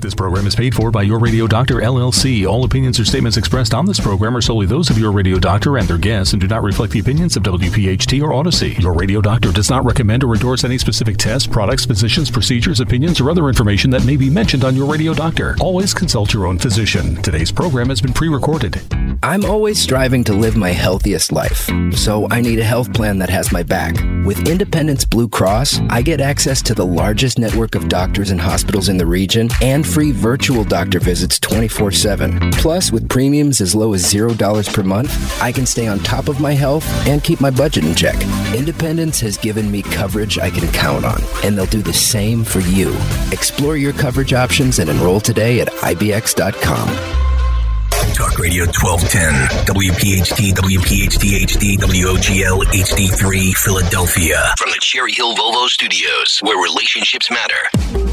This program is paid for by Your Radio Doctor LLC. All opinions or statements expressed on this program are solely those of Your Radio Doctor and their guests and do not reflect the opinions of WPHT or Odyssey. Your Radio Doctor does not recommend or endorse any specific tests, products, physicians, procedures, opinions, or other information that may be mentioned on Your Radio Doctor. Always consult your own physician. Today's program has been pre-recorded. I'm always striving to live my healthiest life, so I need a health plan that has my back. With Independence Blue Cross, I get access to the largest network of doctors and hospitals in the region and free virtual doctor visits 24 7. Plus, with premiums as low as $0 per month, I can stay on top of my health and keep my budget in check. Independence has given me coverage I can count on, and they'll do the same for you. Explore your coverage options and enroll today at IBX.com. Talk Radio 1210, WPHT, WPHT HD, WOGL HD3, Philadelphia. From the Cherry Hill Volvo Studios, where relationships matter.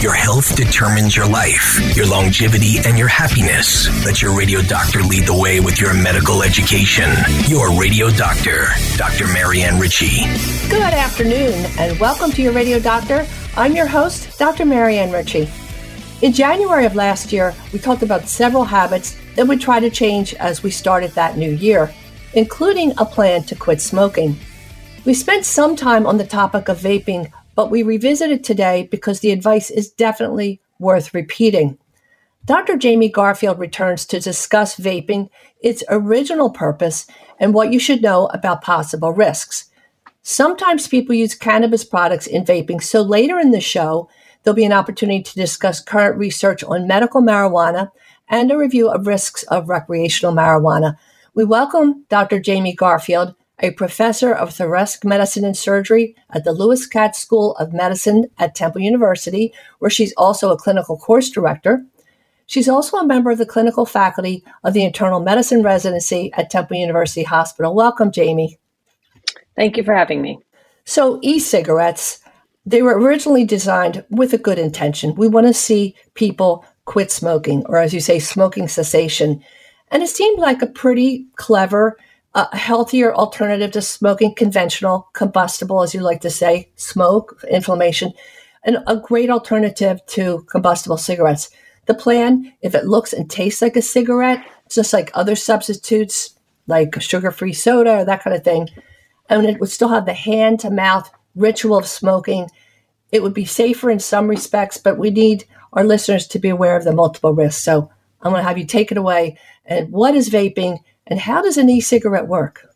Your health determines your life, your longevity, and your happiness. Let your radio doctor lead the way with your medical education. Your radio doctor, Dr. Marianne Ritchie. Good afternoon, and welcome to your radio doctor. I'm your host, Dr. Marianne Ritchie. In January of last year, we talked about several habits that we try to change as we started that new year including a plan to quit smoking. We spent some time on the topic of vaping, but we revisit it today because the advice is definitely worth repeating. Dr. Jamie Garfield returns to discuss vaping, its original purpose, and what you should know about possible risks. Sometimes people use cannabis products in vaping, so later in the show, there'll be an opportunity to discuss current research on medical marijuana and a review of risks of recreational marijuana. We welcome Dr. Jamie Garfield, a professor of thoracic medicine and surgery at the Lewis Katz School of Medicine at Temple University, where she's also a clinical course director. She's also a member of the clinical faculty of the internal medicine residency at Temple University Hospital. Welcome, Jamie. Thank you for having me. So, e cigarettes, they were originally designed with a good intention. We want to see people quit smoking, or as you say, smoking cessation. And it seemed like a pretty clever, uh, healthier alternative to smoking conventional, combustible, as you like to say, smoke, inflammation, and a great alternative to combustible cigarettes. The plan, if it looks and tastes like a cigarette, just like other substitutes, like sugar free soda or that kind of thing, and it would still have the hand to mouth ritual of smoking. It would be safer in some respects, but we need our listeners to be aware of the multiple risks. So I'm going to have you take it away. And what is vaping and how does an e cigarette work?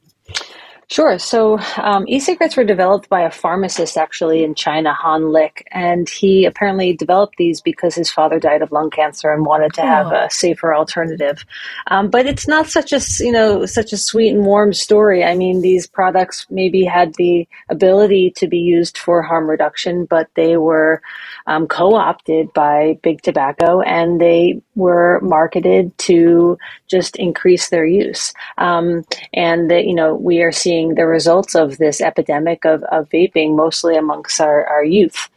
Sure. So um, e-cigarettes were developed by a pharmacist actually in China, Hon Lik, and he apparently developed these because his father died of lung cancer and wanted to have oh. a safer alternative. Um, but it's not such a you know such a sweet and warm story. I mean, these products maybe had the ability to be used for harm reduction, but they were um, co-opted by big tobacco, and they were marketed to just increase their use. Um, and that you know we are seeing the results of this epidemic of, of vaping mostly amongst our, our youth.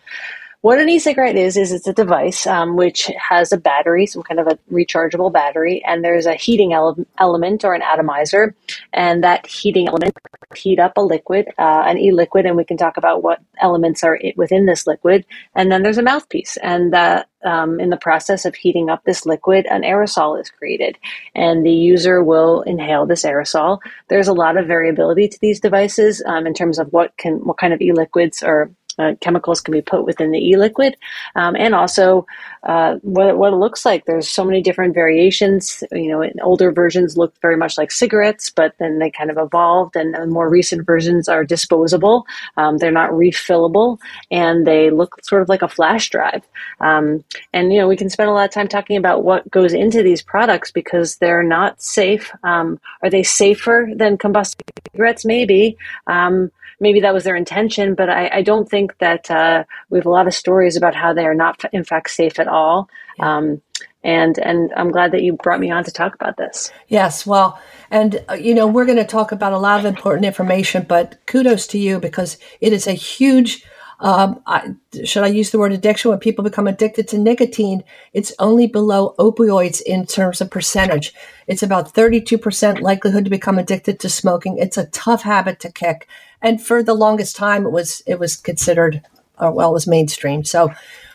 What an e-cigarette is is it's a device um, which has a battery, some kind of a rechargeable battery, and there's a heating ele- element or an atomizer, and that heating element heat up a liquid, uh, an e-liquid, and we can talk about what elements are within this liquid. And then there's a mouthpiece, and that um, in the process of heating up this liquid, an aerosol is created, and the user will inhale this aerosol. There's a lot of variability to these devices um, in terms of what can what kind of e-liquids or uh, chemicals can be put within the e-liquid. Um, and also uh, what, what it looks like there's so many different variations. You know older versions look very much like cigarettes but then they kind of evolved and the more recent versions are disposable. Um, they're not refillable and they look sort of like a flash drive. Um, and you know we can spend a lot of time talking about what goes into these products because they're not safe. Um, are they safer than combustible cigarettes? Maybe. Um, maybe that was their intention, but I, I don't think that uh, we have a lot of stories about how they are not, in fact, safe at all. Um, and and I'm glad that you brought me on to talk about this. Yes, well, and uh, you know we're going to talk about a lot of important information, but kudos to you because it is a huge. Um, I, should I use the word addiction? When people become addicted to nicotine, it's only below opioids in terms of percentage. It's about 32% likelihood to become addicted to smoking. It's a tough habit to kick. And for the longest time, it was, it was considered, uh, well, it was mainstream. So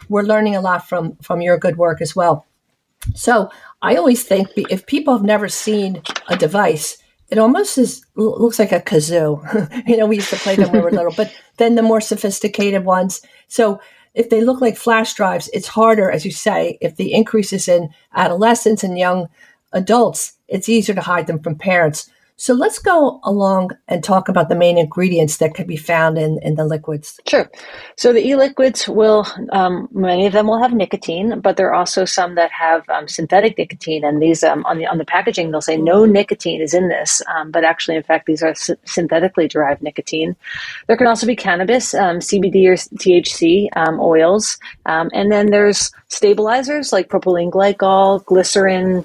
we're learning a lot from, from your good work as well. So I always think if people have never seen a device, it almost is looks like a kazoo. you know, we used to play them when we were little, but then the more sophisticated ones. So if they look like flash drives, it's harder, as you say, if the increase is in adolescents and young adults, it's easier to hide them from parents. So let's go along and talk about the main ingredients that can be found in, in the liquids. Sure. So the e-liquids will, um, many of them will have nicotine, but there are also some that have um, synthetic nicotine. And these um, on the on the packaging, they'll say no nicotine is in this, um, but actually, in fact, these are s- synthetically derived nicotine. There can also be cannabis, um, CBD or THC um, oils, and then there's stabilizers like propylene glycol, glycerin,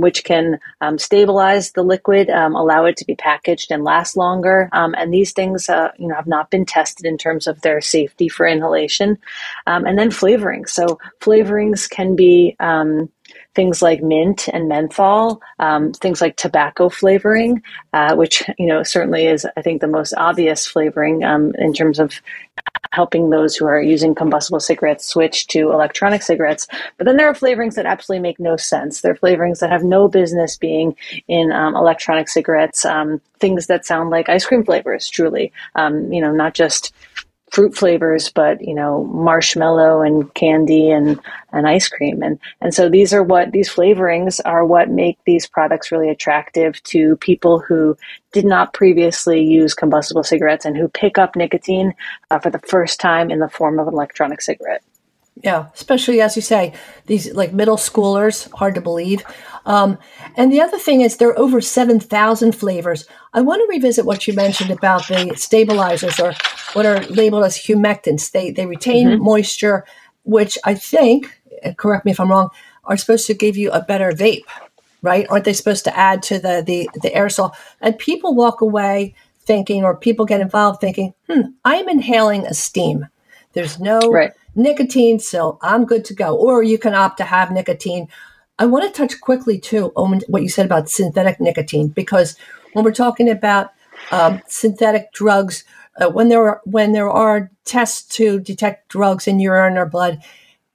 which can stabilize the liquid allow it to be packaged and last longer. Um, and these things, uh, you know, have not been tested in terms of their safety for inhalation. Um, and then flavoring. So flavorings can be um, things like mint and menthol, um, things like tobacco flavoring, uh, which you know certainly is I think the most obvious flavoring um, in terms of helping those who are using combustible cigarettes switch to electronic cigarettes. But then there are flavorings that absolutely make no sense. There are flavorings that have no business being in um, electronic cigarettes. Um, things that sound like ice cream flavors, truly. Um, you know, not just fruit flavors, but you know, marshmallow and candy and, and ice cream. And, and so these are what these flavorings are what make these products really attractive to people who did not previously use combustible cigarettes and who pick up nicotine uh, for the first time in the form of an electronic cigarette. Yeah, especially as you say, these like middle schoolers, hard to believe. Um, and the other thing is there are over 7,000 flavors. I want to revisit what you mentioned about the stabilizers or what are labeled as humectants. They, they retain mm-hmm. moisture, which I think, correct me if I'm wrong, are supposed to give you a better vape, right? Aren't they supposed to add to the, the, the aerosol? And people walk away thinking, or people get involved thinking, hmm, I'm inhaling a steam. There's no right nicotine, so I'm good to go. Or you can opt to have nicotine. I want to touch quickly too on what you said about synthetic nicotine because when we're talking about um, synthetic drugs, uh, when there are when there are tests to detect drugs in urine or blood,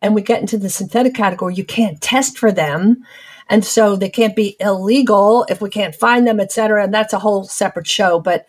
and we get into the synthetic category, you can't test for them, and so they can't be illegal if we can't find them, et cetera. And that's a whole separate show. But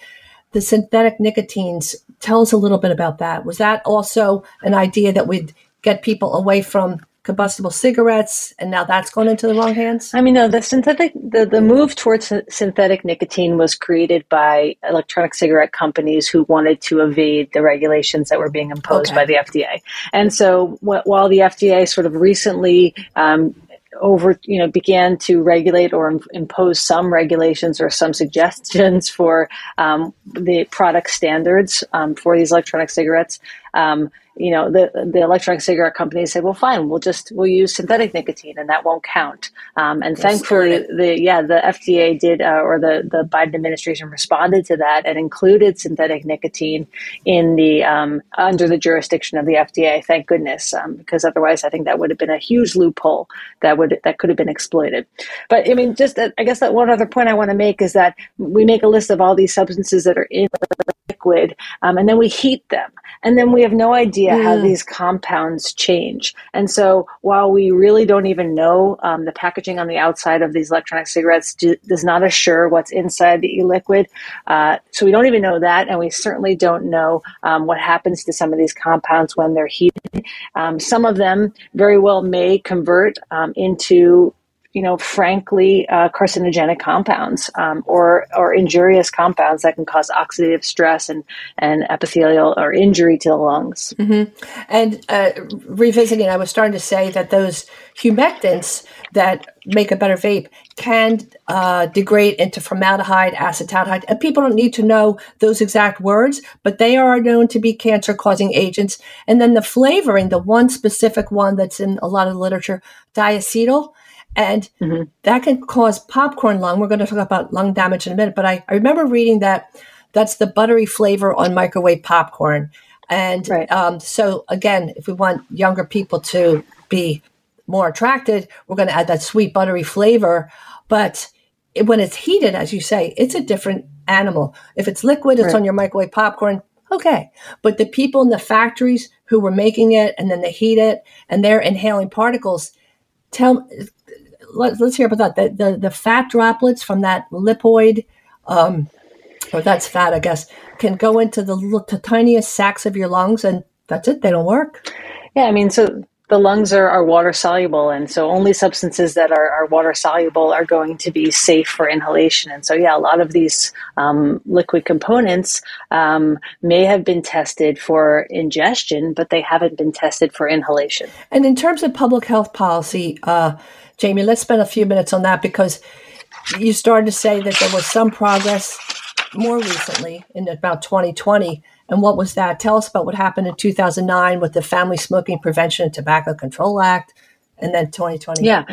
the synthetic nicotines. Tell us a little bit about that. Was that also an idea that would get people away from combustible cigarettes and now that's gone into the wrong hands i mean no the synthetic the, the move towards synthetic nicotine was created by electronic cigarette companies who wanted to evade the regulations that were being imposed okay. by the fda and so while the fda sort of recently um, over you know began to regulate or impose some regulations or some suggestions for um, the product standards um, for these electronic cigarettes. Um, you know the the electronic cigarette companies say well fine we'll just we'll use synthetic nicotine and that won't count. Um, and thankfully the yeah the FDA did uh, or the the Biden administration responded to that and included synthetic nicotine in the um, under the jurisdiction of the FDA thank goodness um, because otherwise I think that would have been a huge loophole that would that could have been exploited. But I mean just uh, I guess that one other point I want to make is that we make a list of all these substances that are in the liquid um, and then we heat them. And then we have no idea mm. how these compounds change. And so while we really don't even know, um, the packaging on the outside of these electronic cigarettes do, does not assure what's inside the e-liquid. Uh, so we don't even know that. And we certainly don't know um, what happens to some of these compounds when they're heated. Um, some of them very well may convert um, into you know, frankly, uh, carcinogenic compounds um, or or injurious compounds that can cause oxidative stress and and epithelial or injury to the lungs. Mm-hmm. And uh, revisiting, I was starting to say that those humectants that make a better vape can uh, degrade into formaldehyde, acetaldehyde. And people don't need to know those exact words, but they are known to be cancer causing agents. And then the flavoring, the one specific one that's in a lot of literature, diacetyl. And mm-hmm. that can cause popcorn lung. We're going to talk about lung damage in a minute, but I, I remember reading that that's the buttery flavor on microwave popcorn. And right. um, so, again, if we want younger people to be more attracted, we're going to add that sweet buttery flavor. But it, when it's heated, as you say, it's a different animal. If it's liquid, it's right. on your microwave popcorn. Okay. But the people in the factories who were making it and then they heat it and they're inhaling particles, tell, let, us hear about that. The, the, the, fat droplets from that lipoid, um, or that's fat, I guess, can go into the, the tiniest sacs of your lungs and that's it. They don't work. Yeah, I mean, so the lungs are, are water soluble, and so only substances that are, are, water soluble are going to be safe for inhalation. And so, yeah, a lot of these um, liquid components um, may have been tested for ingestion, but they haven't been tested for inhalation. And in terms of public health policy, uh, Jamie, let's spend a few minutes on that because you started to say that there was some progress more recently in about 2020 and what was that? Tell us about what happened in 2009 with the Family Smoking Prevention and Tobacco Control Act, and then 2020. Yeah.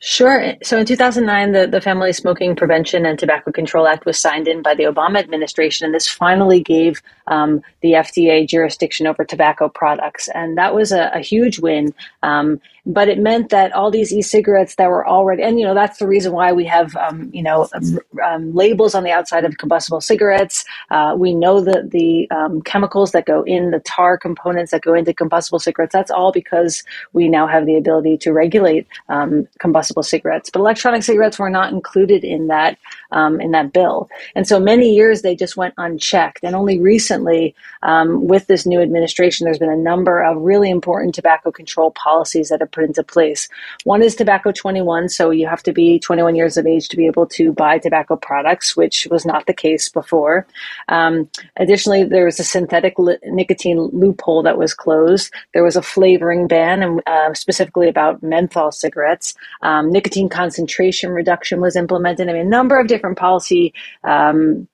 Sure. So in 2009, the, the Family Smoking Prevention and Tobacco Control Act was signed in by the Obama administration, and this finally gave um, the FDA jurisdiction over tobacco products. And that was a, a huge win. Um, but it meant that all these e-cigarettes that were already and you know that's the reason why we have um, you know um, um, labels on the outside of combustible cigarettes. Uh, we know that the um, chemicals that go in the tar components that go into combustible cigarettes. That's all because we now have the ability to regulate um, combustible cigarettes. But electronic cigarettes were not included in that um, in that bill. And so many years they just went unchecked. And only recently with this new administration there's been a number of really important tobacco control policies that have put into place. One is tobacco 21, so you have to be 21 years of age to be able to buy tobacco products, which was not the case before. Um, additionally, there was a synthetic li- nicotine loophole that was closed. There was a flavoring ban, and uh, specifically about menthol cigarettes. Um, nicotine concentration reduction was implemented. I mean, a number of different policy um,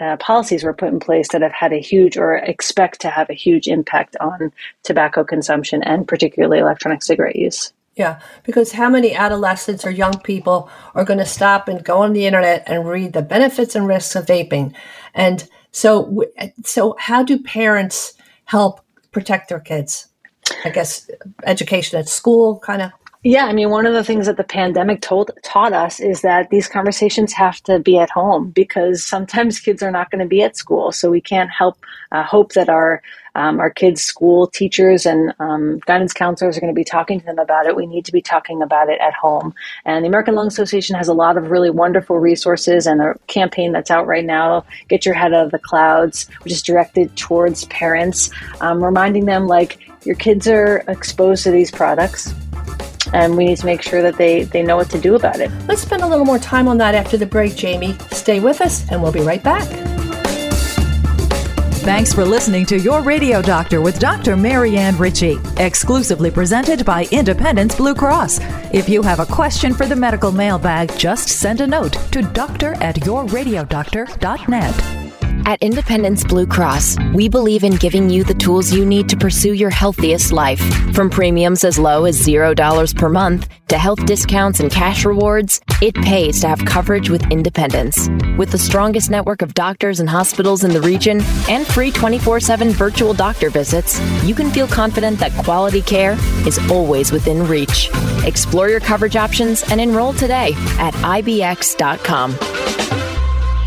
uh, policies were put in place that have had a huge or expect to have a huge impact on tobacco consumption and particularly electronic cigarette use. Yeah, because how many adolescents or young people are going to stop and go on the internet and read the benefits and risks of vaping? And so, so how do parents help protect their kids? I guess education at school, kind of. Yeah, I mean, one of the things that the pandemic told taught us is that these conversations have to be at home because sometimes kids are not going to be at school, so we can't help uh, hope that our um, our kids' school teachers and um, guidance counselors are going to be talking to them about it. We need to be talking about it at home. And the American Lung Association has a lot of really wonderful resources and a campaign that's out right now, Get Your Head Out of the Clouds, which is directed towards parents, um, reminding them like your kids are exposed to these products and we need to make sure that they, they know what to do about it. Let's spend a little more time on that after the break, Jamie. Stay with us, and we'll be right back. Thanks for listening to Your Radio Doctor with Dr. Marianne Ritchie, exclusively presented by Independence Blue Cross. If you have a question for the medical mailbag, just send a note to doctor at yourradiodoctor.net. At Independence Blue Cross, we believe in giving you the tools you need to pursue your healthiest life. From premiums as low as $0 per month to health discounts and cash rewards, it pays to have coverage with Independence. With the strongest network of doctors and hospitals in the region and free 24 7 virtual doctor visits, you can feel confident that quality care is always within reach. Explore your coverage options and enroll today at IBX.com.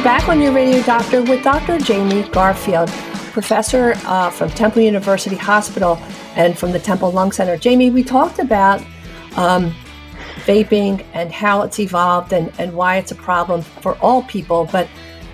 We're back on your radio doctor with Dr. Jamie Garfield, professor uh, from Temple University Hospital and from the Temple Lung Center. Jamie, we talked about um, vaping and how it's evolved and, and why it's a problem for all people, but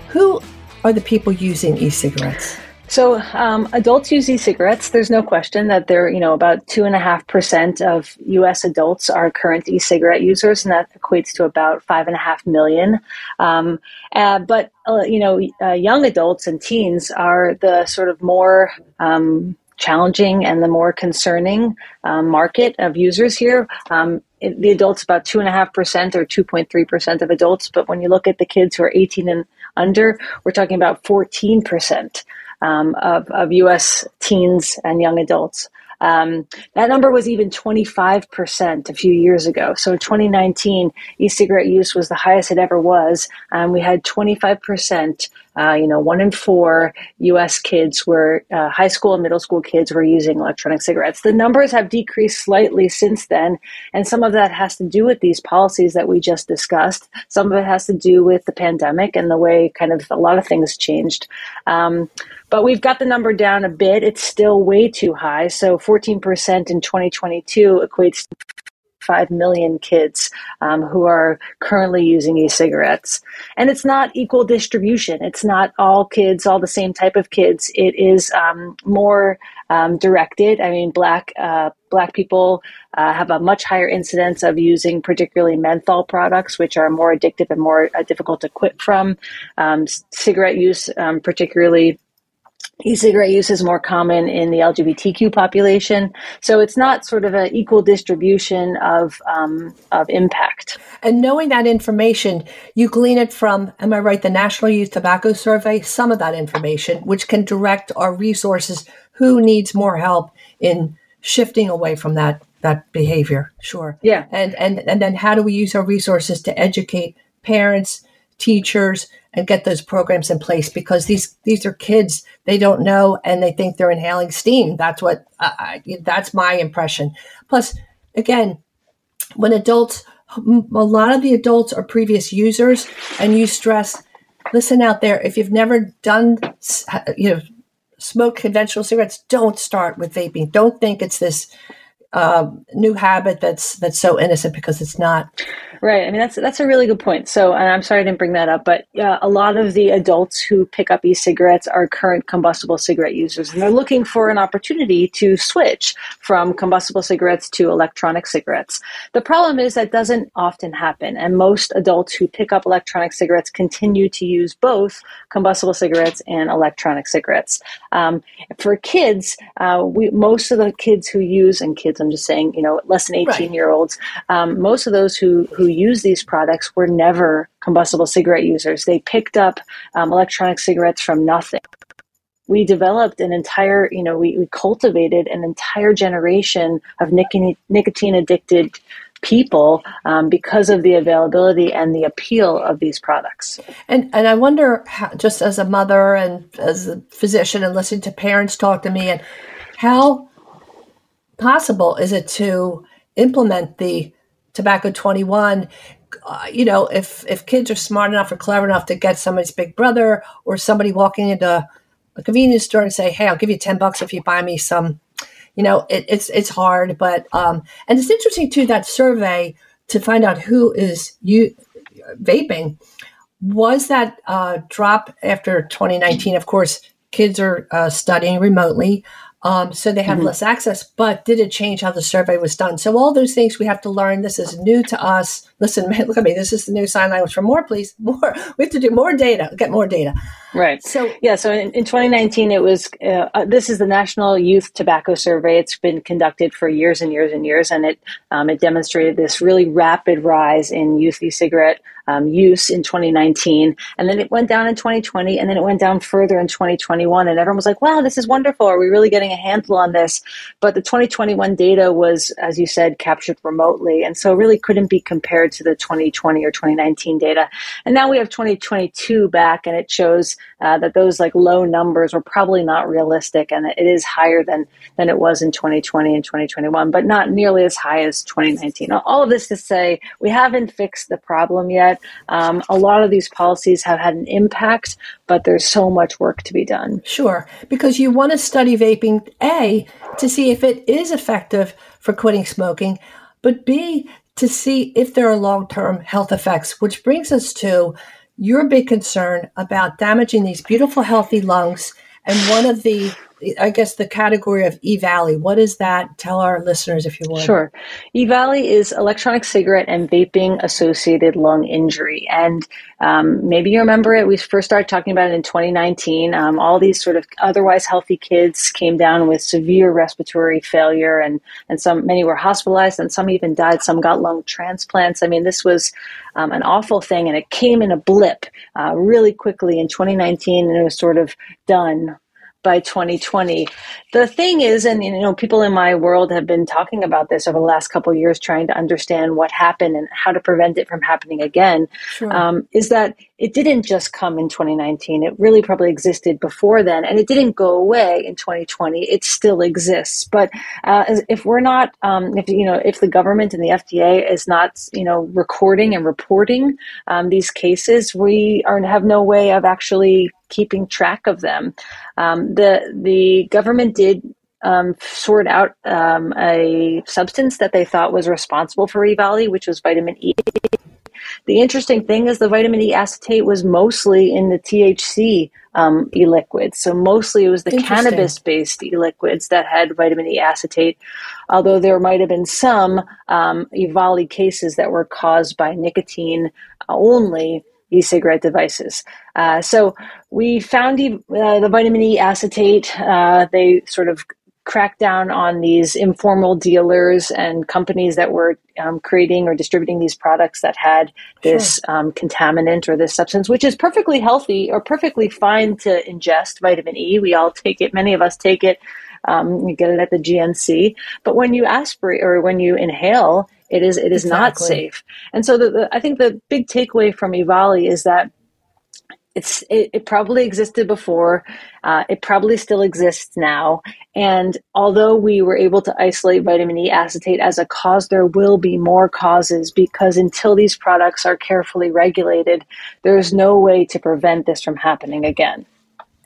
who are the people using e cigarettes? So um, adults use e-cigarettes. There's no question that they're, you know, about two and a half percent of U.S. adults are current e-cigarette users, and that equates to about five and a half million. Um, uh, but uh, you know, uh, young adults and teens are the sort of more um, challenging and the more concerning um, market of users here. Um, it, the adults about two and a half percent or two point three percent of adults, but when you look at the kids who are eighteen and under, we're talking about fourteen percent um, of, of U.S. teens and young adults. Um, that number was even 25% a few years ago. So in 2019, e-cigarette use was the highest it ever was. Um, we had 25%, uh, you know, one in four U.S. kids were, uh, high school and middle school kids were using electronic cigarettes. The numbers have decreased slightly since then. And some of that has to do with these policies that we just discussed. Some of it has to do with the pandemic and the way kind of a lot of things changed. Um, but we've got the number down a bit. It's still way too high. So 14% in 2022 equates to 5 million kids um, who are currently using e-cigarettes. And it's not equal distribution. It's not all kids all the same type of kids. It is um, more um, directed. I mean black uh, black people uh, have a much higher incidence of using particularly menthol products which are more addictive and more uh, difficult to quit from. Um, cigarette use um, particularly E-cigarette use is more common in the LGBTQ population, so it's not sort of an equal distribution of um, of impact. And knowing that information, you glean it from, am I right, the National Youth Tobacco Survey? Some of that information, which can direct our resources. Who needs more help in shifting away from that that behavior? Sure. Yeah. And and and then how do we use our resources to educate parents, teachers, and get those programs in place because these these are kids they don't know and they think they're inhaling steam. That's what uh, that's my impression. Plus again when adults a lot of the adults are previous users and you stress listen out there if you've never done you know smoke conventional cigarettes don't start with vaping. Don't think it's this uh, new habit that's that's so innocent because it's not Right. I mean, that's that's a really good point. So, and I'm sorry I didn't bring that up, but uh, a lot of the adults who pick up e-cigarettes are current combustible cigarette users, and they're looking for an opportunity to switch from combustible cigarettes to electronic cigarettes. The problem is that doesn't often happen, and most adults who pick up electronic cigarettes continue to use both combustible cigarettes and electronic cigarettes. Um, for kids, uh, we most of the kids who use, and kids, I'm just saying, you know, less than 18 right. year olds, um, most of those who who use these products were never combustible cigarette users. They picked up um, electronic cigarettes from nothing. We developed an entire, you know, we, we cultivated an entire generation of nicotine, nicotine addicted people um, because of the availability and the appeal of these products. And and I wonder, how, just as a mother and as a physician and listening to parents talk to me, and how possible is it to implement the Tobacco 21, uh, you know, if if kids are smart enough or clever enough to get somebody's big brother or somebody walking into a convenience store and say, "Hey, I'll give you ten bucks if you buy me some," you know, it, it's it's hard, but um, and it's interesting too that survey to find out who is you vaping. Was that uh, drop after 2019? Of course, kids are uh, studying remotely. Um, so they have mm-hmm. less access. But did it change how the survey was done? So all those things we have to learn. This is new to us. Listen, man, look at me. This is the new sign language. For more, please, more. We have to do more data. Get more data. Right. So yeah. So in, in 2019, it was. Uh, uh, this is the National Youth Tobacco Survey. It's been conducted for years and years and years, and it um, it demonstrated this really rapid rise in youth e-cigarette um, use in 2019, and then it went down in 2020, and then it went down further in 2021, and everyone was like, "Wow, this is wonderful! Are we really getting a handle on this?" But the 2021 data was, as you said, captured remotely, and so really couldn't be compared to the 2020 or 2019 data. And now we have 2022 back, and it shows uh, that those like low numbers were probably not realistic, and it is higher than than it was in 2020 and 2021, but not nearly as high as 2019. All of this to say, we haven't fixed the problem yet. Um, a lot of these policies have had an impact, but there's so much work to be done. Sure, because you want to study vaping a to see if it is effective for quitting smoking, but b to see if there are long term health effects, which brings us to your big concern about damaging these beautiful, healthy lungs. And one of the I guess the category of EVALI. What is that? Tell our listeners if you would. Sure. EVALI is electronic cigarette and vaping associated lung injury. And um, maybe you remember it. We first started talking about it in 2019. Um, all these sort of otherwise healthy kids came down with severe respiratory failure, and, and some many were hospitalized, and some even died. Some got lung transplants. I mean, this was um, an awful thing, and it came in a blip uh, really quickly in 2019, and it was sort of done by 2020. The thing is, and you know, people in my world have been talking about this over the last couple of years, trying to understand what happened and how to prevent it from happening again. Sure. Um, is that it didn't just come in 2019. It really probably existed before then, and it didn't go away in 2020. It still exists. But uh, if we're not, um, if you know, if the government and the FDA is not, you know, recording and reporting um, these cases, we are have no way of actually keeping track of them. Um, the the government did um, sort out um, a substance that they thought was responsible for EVALI, which was vitamin E. The interesting thing is the vitamin E acetate was mostly in the THC um, e-liquids. So mostly it was the cannabis-based e-liquids that had vitamin E acetate, although there might have been some um, EVALI cases that were caused by nicotine only e-cigarette devices. Uh, so we found uh, the vitamin E acetate. Uh, they sort of cracked down on these informal dealers and companies that were um, creating or distributing these products that had this sure. um, contaminant or this substance, which is perfectly healthy or perfectly fine to ingest vitamin E. We all take it. Many of us take it. Um, you get it at the GNC. But when you aspirate or when you inhale, it is it is exactly. not safe. And so the, the, I think the big takeaway from EVALI is that it's it, it probably existed before. Uh, it probably still exists now. And although we were able to isolate vitamin E acetate as a cause, there will be more causes because until these products are carefully regulated, there is no way to prevent this from happening again.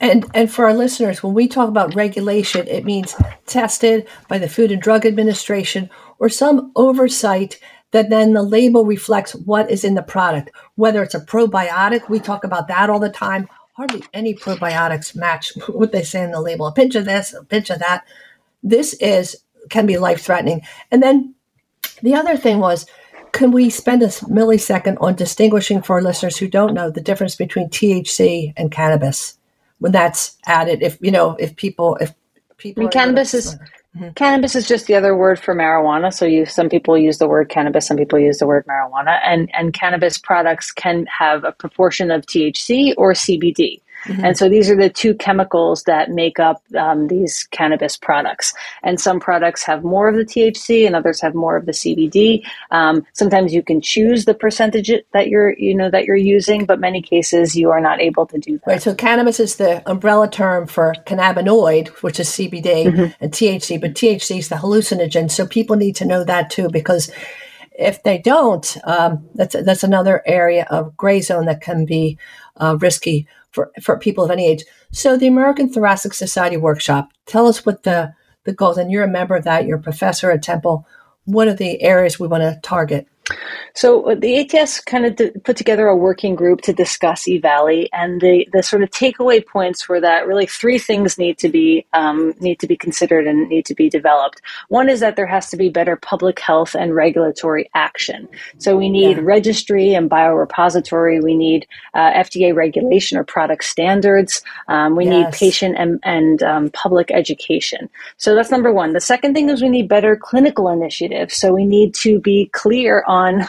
And and for our listeners, when we talk about regulation, it means tested by the Food and Drug Administration or some oversight that then the label reflects what is in the product. Whether it's a probiotic, we talk about that all the time. Hardly any probiotics match what they say in the label. A pinch of this, a pinch of that. This is can be life threatening. And then the other thing was, can we spend a millisecond on distinguishing for our listeners who don't know the difference between THC and cannabis when that's added? If you know, if people, if people, I mean, cannabis is Mm-hmm. Cannabis is just the other word for marijuana. So you, some people use the word cannabis, some people use the word marijuana, and and cannabis products can have a proportion of THC or CBD. Mm-hmm. And so these are the two chemicals that make up um, these cannabis products. And some products have more of the THC, and others have more of the CBD. Um, sometimes you can choose the percentage that you're, you know, that you're using, but many cases you are not able to do that. Right. So cannabis is the umbrella term for cannabinoid, which is CBD mm-hmm. and THC, but THC is the hallucinogen. So people need to know that too, because if they don't, um, that's that's another area of gray zone that can be uh, risky for, for people of any age. So the American Thoracic Society workshop, tell us what the, the goals, and you're a member of that, you're a professor at Temple. What are the areas we want to target? So uh, the ATS kind of put together a working group to discuss EVALI, and the the sort of takeaway points were that really three things need to be um, need to be considered and need to be developed. One is that there has to be better public health and regulatory action. So we need yeah. registry and biorepository. We need uh, FDA regulation or product standards. Um, we yes. need patient and and um, public education. So that's number one. The second thing is we need better clinical initiatives. So we need to be clear on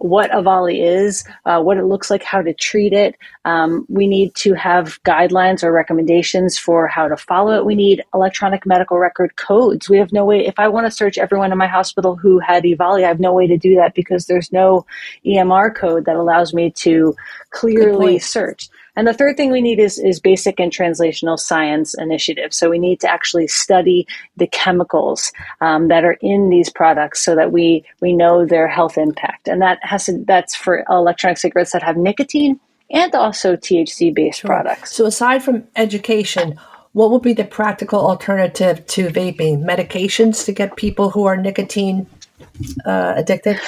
what EVALI is, uh, what it looks like, how to treat it. Um, we need to have guidelines or recommendations for how to follow it. We need electronic medical record codes. We have no way, if I want to search everyone in my hospital who had EVALI, I have no way to do that because there's no EMR code that allows me to clearly search. And the third thing we need is, is basic and translational science initiatives. So we need to actually study the chemicals um, that are in these products so that we, we know their health impact. And that has to, that's for electronic cigarettes that have nicotine and also THC based sure. products. So aside from education, what would be the practical alternative to vaping? Medications to get people who are nicotine uh, addicted?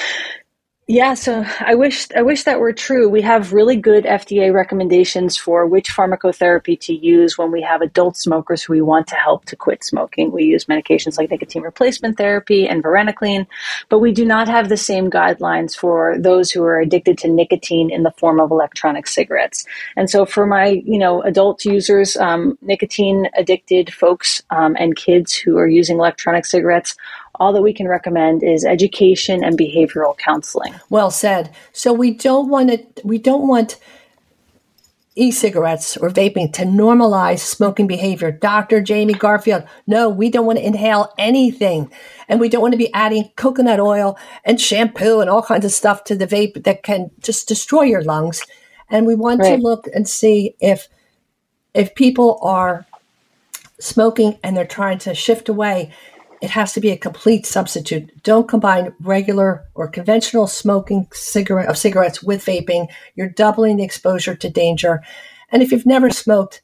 Yeah, so I wish I wish that were true. We have really good FDA recommendations for which pharmacotherapy to use when we have adult smokers who we want to help to quit smoking. We use medications like nicotine replacement therapy and varenicline, but we do not have the same guidelines for those who are addicted to nicotine in the form of electronic cigarettes. And so for my, you know, adult users, um, nicotine addicted folks um, and kids who are using electronic cigarettes all that we can recommend is education and behavioral counseling. Well said. So we don't want to we don't want e-cigarettes or vaping to normalize smoking behavior. Dr. Jamie Garfield, no, we don't want to inhale anything. And we don't want to be adding coconut oil and shampoo and all kinds of stuff to the vape that can just destroy your lungs. And we want right. to look and see if if people are smoking and they're trying to shift away it has to be a complete substitute. Don't combine regular or conventional smoking cigarette of cigarettes with vaping. You're doubling the exposure to danger. And if you've never smoked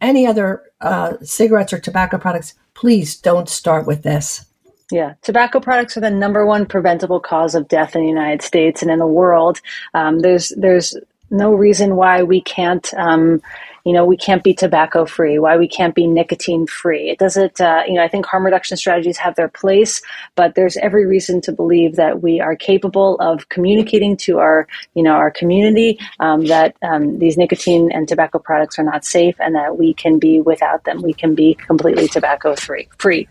any other uh, cigarettes or tobacco products, please don't start with this. Yeah, tobacco products are the number one preventable cause of death in the United States and in the world. Um, there's there's no reason why we can't um, you know, we can't be tobacco free, why we can't be nicotine free. It doesn't, uh, you know, I think harm reduction strategies have their place, but there's every reason to believe that we are capable of communicating to our, you know, our community um, that um, these nicotine and tobacco products are not safe and that we can be without them. We can be completely tobacco free. Free.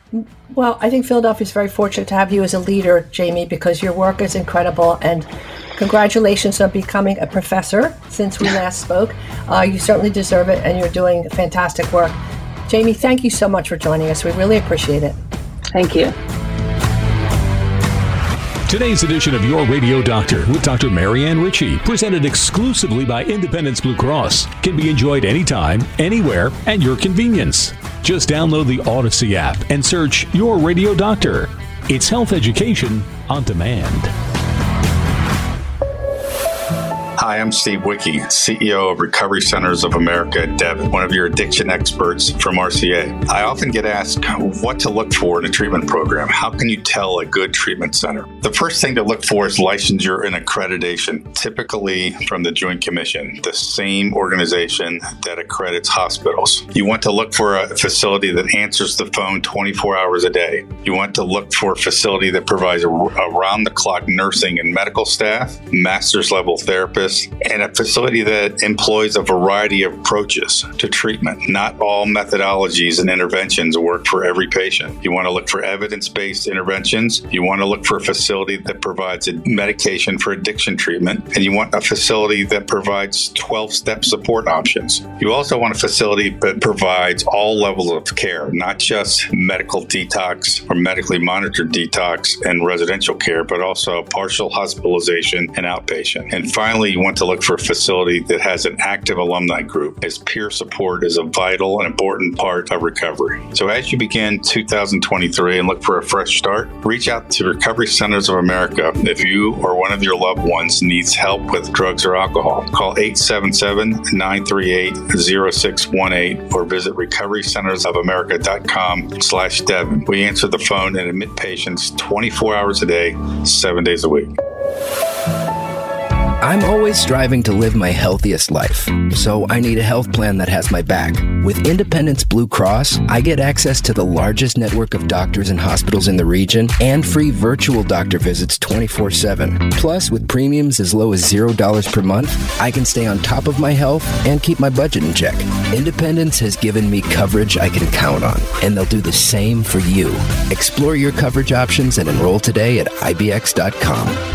Well, I think Philadelphia is very fortunate to have you as a leader, Jamie, because your work is incredible and Congratulations on becoming a professor since we last spoke. Uh, you certainly deserve it, and you're doing fantastic work. Jamie, thank you so much for joining us. We really appreciate it. Thank you. Today's edition of Your Radio Doctor with Dr. Marianne Ritchie, presented exclusively by Independence Blue Cross, can be enjoyed anytime, anywhere, at your convenience. Just download the Odyssey app and search Your Radio Doctor. It's health education on demand. Hi, I'm Steve Wiki, CEO of Recovery Centers of America at Devon, one of your addiction experts from RCA. I often get asked what to look for in a treatment program. How can you tell a good treatment center? The first thing to look for is licensure and accreditation, typically from the Joint Commission, the same organization that accredits hospitals. You want to look for a facility that answers the phone 24 hours a day. You want to look for a facility that provides around the clock nursing and medical staff, master's level therapists and a facility that employs a variety of approaches to treatment. Not all methodologies and interventions work for every patient. You want to look for evidence based interventions. You want to look for a facility that provides medication for addiction treatment. And you want a facility that provides 12 step support options. You also want a facility that provides all levels of care, not just medical detox or medically monitored detox and residential care, but also partial hospitalization and outpatient. And finally, you want to look for a facility that has an active alumni group, as peer support is a vital and important part of recovery. So, as you begin 2023 and look for a fresh start, reach out to Recovery Centers of America if you or one of your loved ones needs help with drugs or alcohol. Call 877 938 0618 or visit recoverycentersofamerica.com slash Devon. We answer the phone and admit patients 24 hours a day, seven days a week. I'm always striving to live my healthiest life, so I need a health plan that has my back. With Independence Blue Cross, I get access to the largest network of doctors and hospitals in the region and free virtual doctor visits 24 7. Plus, with premiums as low as $0 per month, I can stay on top of my health and keep my budget in check. Independence has given me coverage I can count on, and they'll do the same for you. Explore your coverage options and enroll today at IBX.com.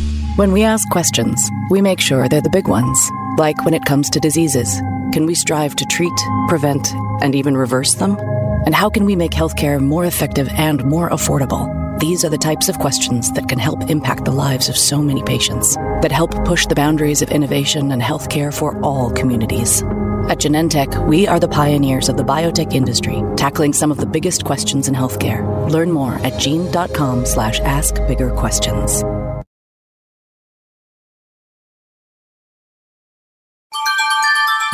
When we ask questions, we make sure they're the big ones. Like when it comes to diseases, can we strive to treat, prevent, and even reverse them? And how can we make healthcare more effective and more affordable? These are the types of questions that can help impact the lives of so many patients, that help push the boundaries of innovation and healthcare for all communities. At Genentech, we are the pioneers of the biotech industry, tackling some of the biggest questions in healthcare. Learn more at gene.com slash ask bigger questions.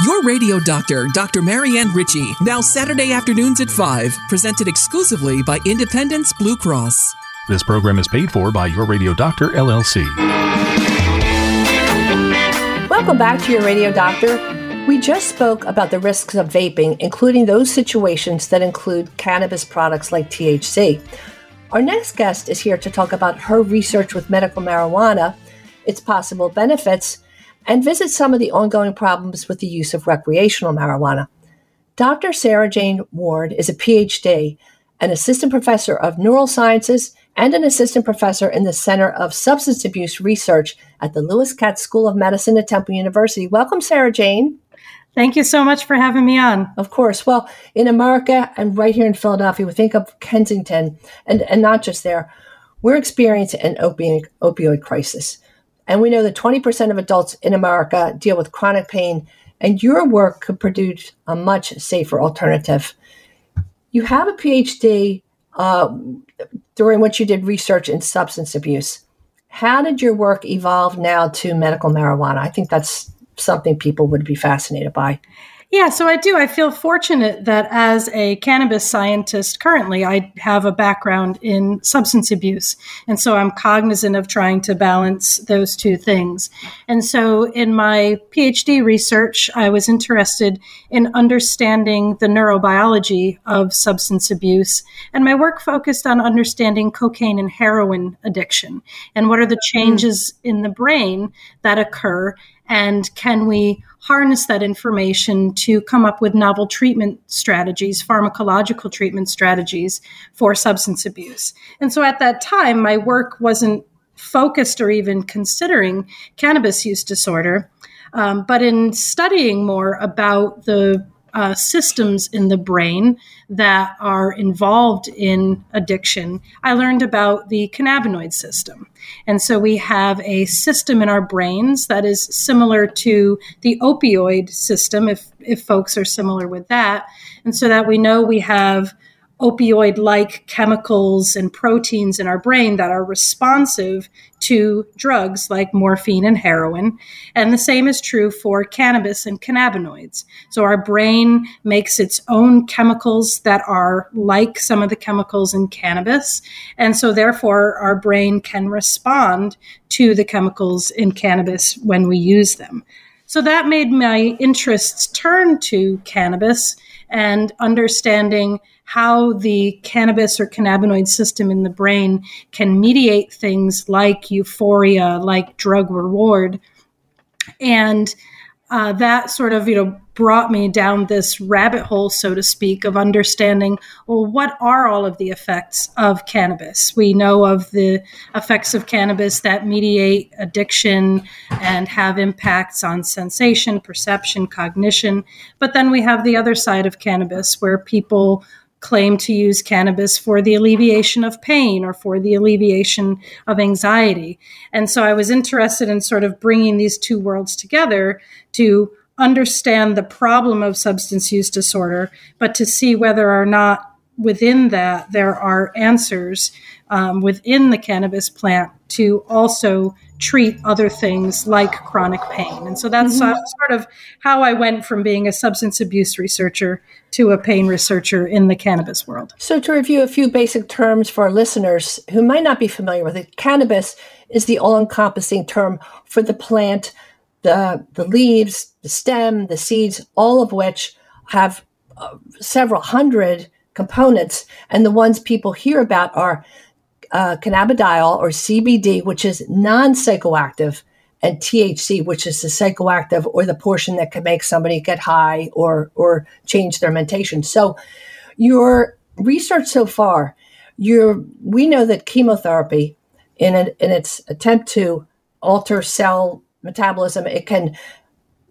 Your radio doctor, Dr. Marianne Ritchie, now Saturday afternoons at 5, presented exclusively by Independence Blue Cross. This program is paid for by Your Radio Doctor, LLC. Welcome back to Your Radio Doctor. We just spoke about the risks of vaping, including those situations that include cannabis products like THC. Our next guest is here to talk about her research with medical marijuana, its possible benefits, and visit some of the ongoing problems with the use of recreational marijuana. Dr. Sarah Jane Ward is a PhD, an assistant professor of neurosciences, and an assistant professor in the Center of Substance Abuse Research at the Lewis Katz School of Medicine at Temple University. Welcome, Sarah Jane. Thank you so much for having me on. Of course. Well, in America and right here in Philadelphia, we think of Kensington and, and not just there, we're experiencing an opioid, opioid crisis. And we know that 20% of adults in America deal with chronic pain, and your work could produce a much safer alternative. You have a PhD uh, during which you did research in substance abuse. How did your work evolve now to medical marijuana? I think that's something people would be fascinated by. Yeah, so I do. I feel fortunate that as a cannabis scientist currently, I have a background in substance abuse. And so I'm cognizant of trying to balance those two things. And so in my PhD research, I was interested in understanding the neurobiology of substance abuse. And my work focused on understanding cocaine and heroin addiction and what are the hmm. changes in the brain that occur and can we harness that information to come up with novel treatment strategies, pharmacological treatment strategies for substance abuse. And so at that time, my work wasn't focused or even considering cannabis use disorder. Um, but in studying more about the uh, systems in the brain that are involved in addiction, I learned about the cannabinoid system. And so we have a system in our brains that is similar to the opioid system, if, if folks are similar with that. And so that we know we have opioid like chemicals and proteins in our brain that are responsive to drugs like morphine and heroin. And the same is true for cannabis and cannabinoids. So our brain makes its own chemicals that are like some of the chemicals in cannabis. And so therefore our brain can respond to the chemicals in cannabis when we use them. So that made my interests turn to cannabis and understanding how the cannabis or cannabinoid system in the brain can mediate things like euphoria, like drug reward. And uh, that sort of, you know, brought me down this rabbit hole, so to speak, of understanding, well, what are all of the effects of cannabis? We know of the effects of cannabis that mediate addiction and have impacts on sensation, perception, cognition. But then we have the other side of cannabis where people claim to use cannabis for the alleviation of pain or for the alleviation of anxiety. And so I was interested in sort of bringing these two worlds together to understand the problem of substance use disorder, but to see whether or not within that there are answers um, within the cannabis plant to also treat other things like chronic pain. And so that's mm-hmm. sort of how I went from being a substance abuse researcher to a pain researcher in the cannabis world. So, to review a few basic terms for our listeners who might not be familiar with it, cannabis is the all encompassing term for the plant, the, the leaves, the stem, the seeds, all of which have uh, several hundred components. And the ones people hear about are uh, cannabidiol or CBD, which is non psychoactive, and THC, which is the psychoactive or the portion that can make somebody get high or or change their mentation. So, your research so far, your we know that chemotherapy, in a, in its attempt to alter cell metabolism, it can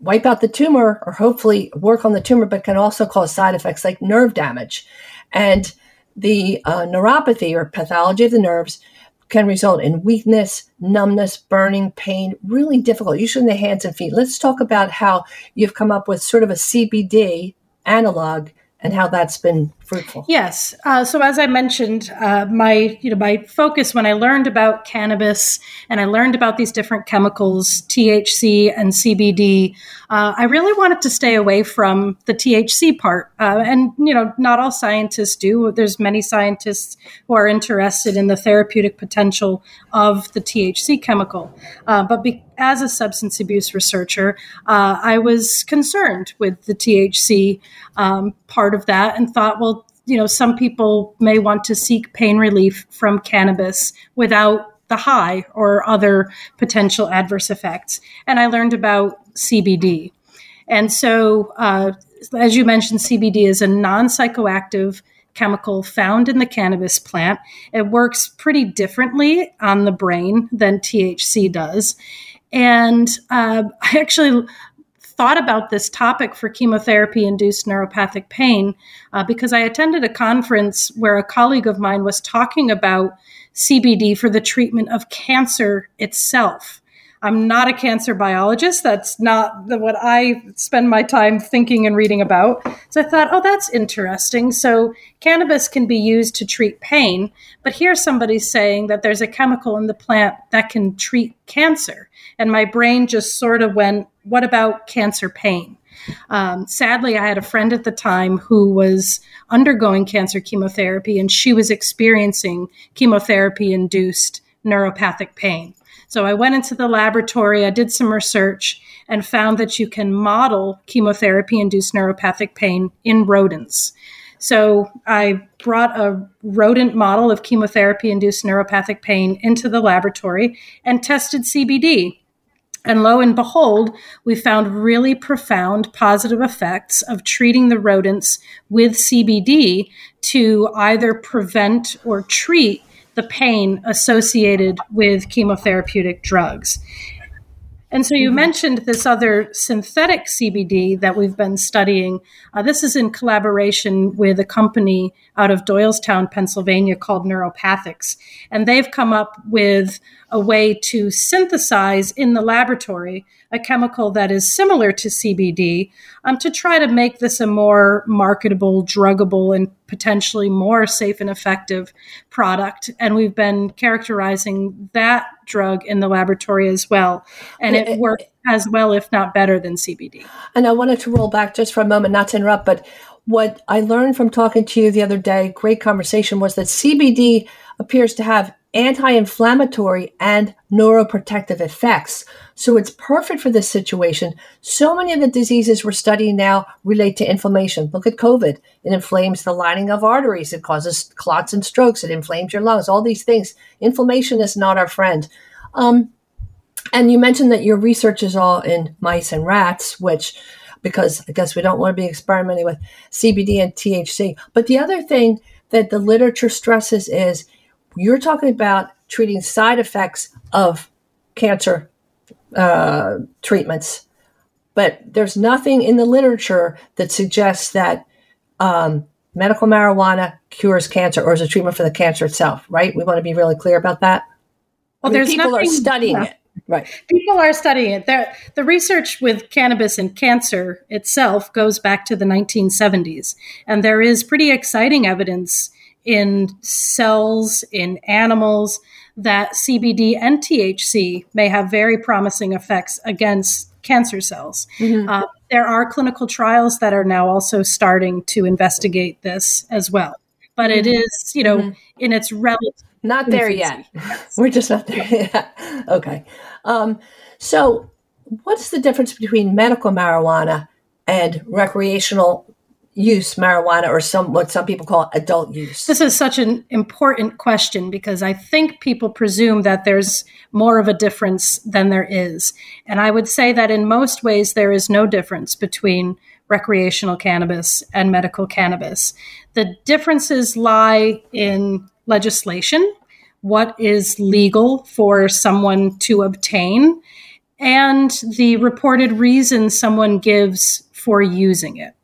wipe out the tumor or hopefully work on the tumor, but can also cause side effects like nerve damage, and the uh, neuropathy or pathology of the nerves can result in weakness, numbness, burning, pain, really difficult, usually in the hands and feet. Let's talk about how you've come up with sort of a CBD analog and how that's been fruitful. Yes. Uh, so as I mentioned, uh, my you know my focus when I learned about cannabis and I learned about these different chemicals, THC and CBD, uh, I really wanted to stay away from the THC part. Uh, and you know, not all scientists do. There's many scientists who are interested in the therapeutic potential of the THC chemical. Uh, but be- as a substance abuse researcher, uh, I was concerned with the THC um, part of that and thought, well, you know, some people may want to seek pain relief from cannabis without the high or other potential adverse effects. And I learned about CBD. And so, uh, as you mentioned, CBD is a non psychoactive chemical found in the cannabis plant. It works pretty differently on the brain than THC does. And uh, I actually thought about this topic for chemotherapy induced neuropathic pain uh, because I attended a conference where a colleague of mine was talking about CBD for the treatment of cancer itself. I'm not a cancer biologist. That's not the, what I spend my time thinking and reading about. So I thought, oh, that's interesting. So cannabis can be used to treat pain, but here somebody's saying that there's a chemical in the plant that can treat cancer. And my brain just sort of went, what about cancer pain? Um, sadly, I had a friend at the time who was undergoing cancer chemotherapy and she was experiencing chemotherapy induced neuropathic pain. So I went into the laboratory, I did some research, and found that you can model chemotherapy induced neuropathic pain in rodents. So I brought a rodent model of chemotherapy induced neuropathic pain into the laboratory and tested CBD. And lo and behold, we found really profound positive effects of treating the rodents with CBD to either prevent or treat the pain associated with chemotherapeutic drugs. And so you mm-hmm. mentioned this other synthetic CBD that we've been studying. Uh, this is in collaboration with a company out of Doylestown, Pennsylvania called Neuropathix. And they've come up with a way to synthesize in the laboratory a chemical that is similar to CBD um, to try to make this a more marketable, druggable, and potentially more safe and effective product. And we've been characterizing that drug in the laboratory as well. And it works as well, if not better, than CBD. And I wanted to roll back just for a moment, not to interrupt, but what I learned from talking to you the other day, great conversation, was that CBD appears to have anti inflammatory and neuroprotective effects. So it's perfect for this situation. So many of the diseases we're studying now relate to inflammation. Look at COVID. It inflames the lining of arteries. It causes clots and strokes. It inflames your lungs, all these things. Inflammation is not our friend. Um, and you mentioned that your research is all in mice and rats, which because I guess we don't want to be experimenting with CBD and THC. But the other thing that the literature stresses is you're talking about treating side effects of cancer uh, treatments, but there's nothing in the literature that suggests that um, medical marijuana cures cancer or is a treatment for the cancer itself, right? We want to be really clear about that. Well, I mean, there's people nothing, are studying yeah. it. Right. People are studying it. The, the research with cannabis and cancer itself goes back to the 1970s. And there is pretty exciting evidence in cells, in animals, that CBD and THC may have very promising effects against cancer cells. Mm-hmm. Uh, there are clinical trials that are now also starting to investigate this as well. But it Mhm. is, you know, Mhm. in its relative Not there infancy. yet. We're just not there yet. okay. Um, so, what's the difference between medical marijuana and recreational use marijuana, or some what some people call adult use? This is such an important question because I think people presume that there's more of a difference than there is. And I would say that in most ways, there is no difference between recreational cannabis and medical cannabis. The differences lie in legislation, what is legal for someone to obtain, and the reported reason someone gives for using it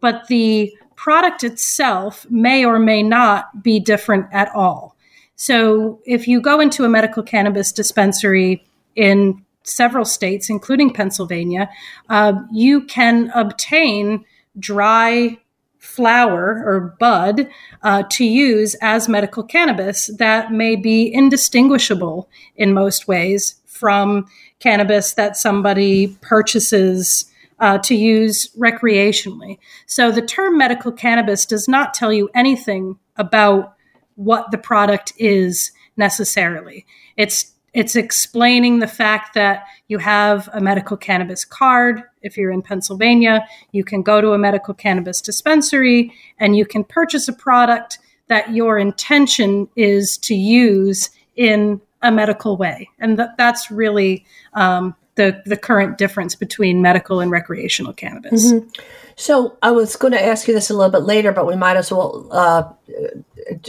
but the product itself may or may not be different at all. So, if you go into a medical cannabis dispensary in several states, including Pennsylvania, uh, you can obtain dry flower or bud uh, to use as medical cannabis that may be indistinguishable in most ways from cannabis that somebody purchases uh, to use recreationally. So the term medical cannabis does not tell you anything about what the product is necessarily. It's it's explaining the fact that you have a medical cannabis card. If you're in Pennsylvania, you can go to a medical cannabis dispensary and you can purchase a product that your intention is to use in a medical way. And th- that's really um, the, the current difference between medical and recreational cannabis. Mhm. So I was going to ask you this a little bit later, but we might as well uh,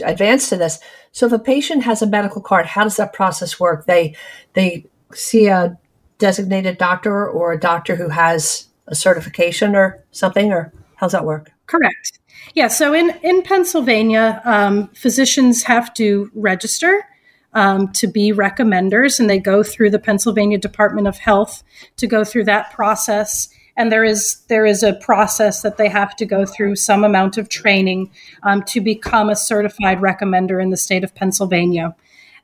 advance to this. So if a patient has a medical card, how does that process work? They they see a designated doctor or a doctor who has a certification or something, or how's that work? Correct. Yeah. So in in Pennsylvania, um, physicians have to register um, to be recommenders, and they go through the Pennsylvania Department of Health to go through that process. And there is there is a process that they have to go through some amount of training um, to become a certified recommender in the state of Pennsylvania.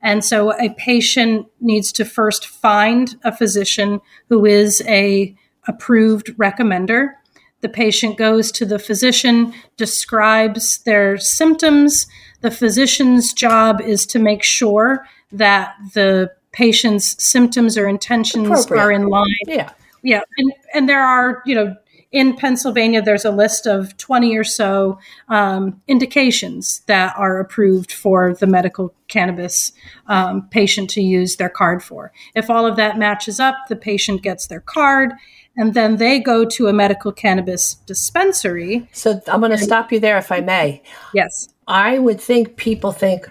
And so a patient needs to first find a physician who is a approved recommender. The patient goes to the physician, describes their symptoms. The physician's job is to make sure that the patient's symptoms or intentions are in line. Yeah. Yeah. And, and there are, you know, in Pennsylvania, there's a list of 20 or so um, indications that are approved for the medical cannabis um, patient to use their card for. If all of that matches up, the patient gets their card, and then they go to a medical cannabis dispensary. So I'm going to stop you there if I may. Yes. I would think people think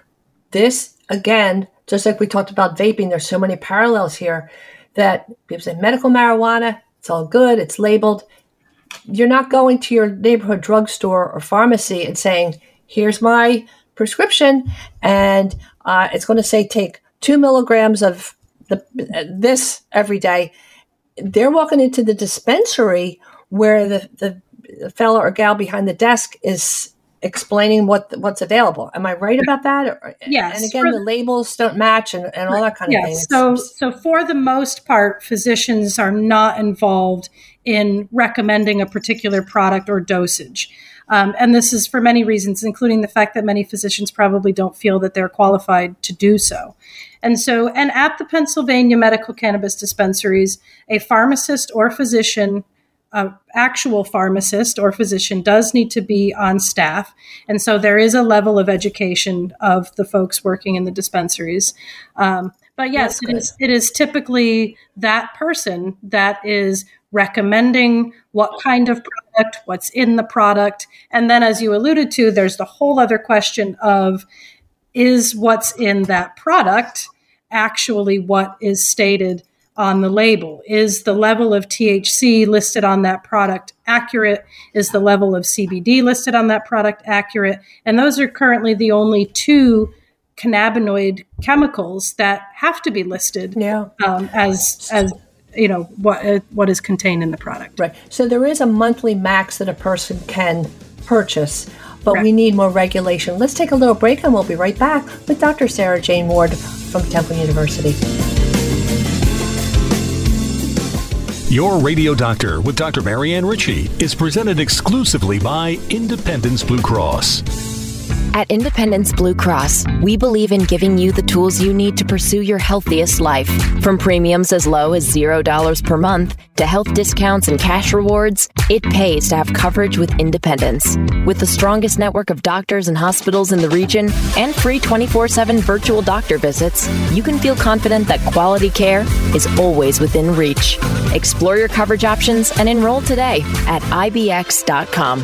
this again, just like we talked about vaping, there's so many parallels here that people say medical marijuana, it's all good, it's labeled. You're not going to your neighborhood drugstore or pharmacy and saying, here's my prescription, and uh, it's going to say take two milligrams of the, this every day. They're walking into the dispensary where the, the fellow or gal behind the desk is explaining what what's available. Am I right about that? Yes. And again, the labels don't match and, and all that kind of thing. So, so for the most part, physicians are not involved in recommending a particular product or dosage. Um, and this is for many reasons, including the fact that many physicians probably don't feel that they're qualified to do so. And so, and at the Pennsylvania medical cannabis dispensaries, a pharmacist or physician a actual pharmacist or physician does need to be on staff. And so there is a level of education of the folks working in the dispensaries. Um, but yes, it is, it is typically that person that is recommending what kind of product, what's in the product. And then, as you alluded to, there's the whole other question of is what's in that product actually what is stated on the label. Is the level of THC listed on that product accurate? Is the level of CBD listed on that product accurate? And those are currently the only two cannabinoid chemicals that have to be listed yeah. um, as as you know what uh, what is contained in the product. Right. So there is a monthly max that a person can purchase, but we need more regulation. Let's take a little break and we'll be right back with Dr. Sarah Jane Ward from Temple University. Your Radio Doctor with Dr. Marianne Ritchie is presented exclusively by Independence Blue Cross. At Independence Blue Cross, we believe in giving you the tools you need to pursue your healthiest life. From premiums as low as $0 per month to health discounts and cash rewards, it pays to have coverage with Independence. With the strongest network of doctors and hospitals in the region and free 24 7 virtual doctor visits, you can feel confident that quality care is always within reach. Explore your coverage options and enroll today at IBX.com.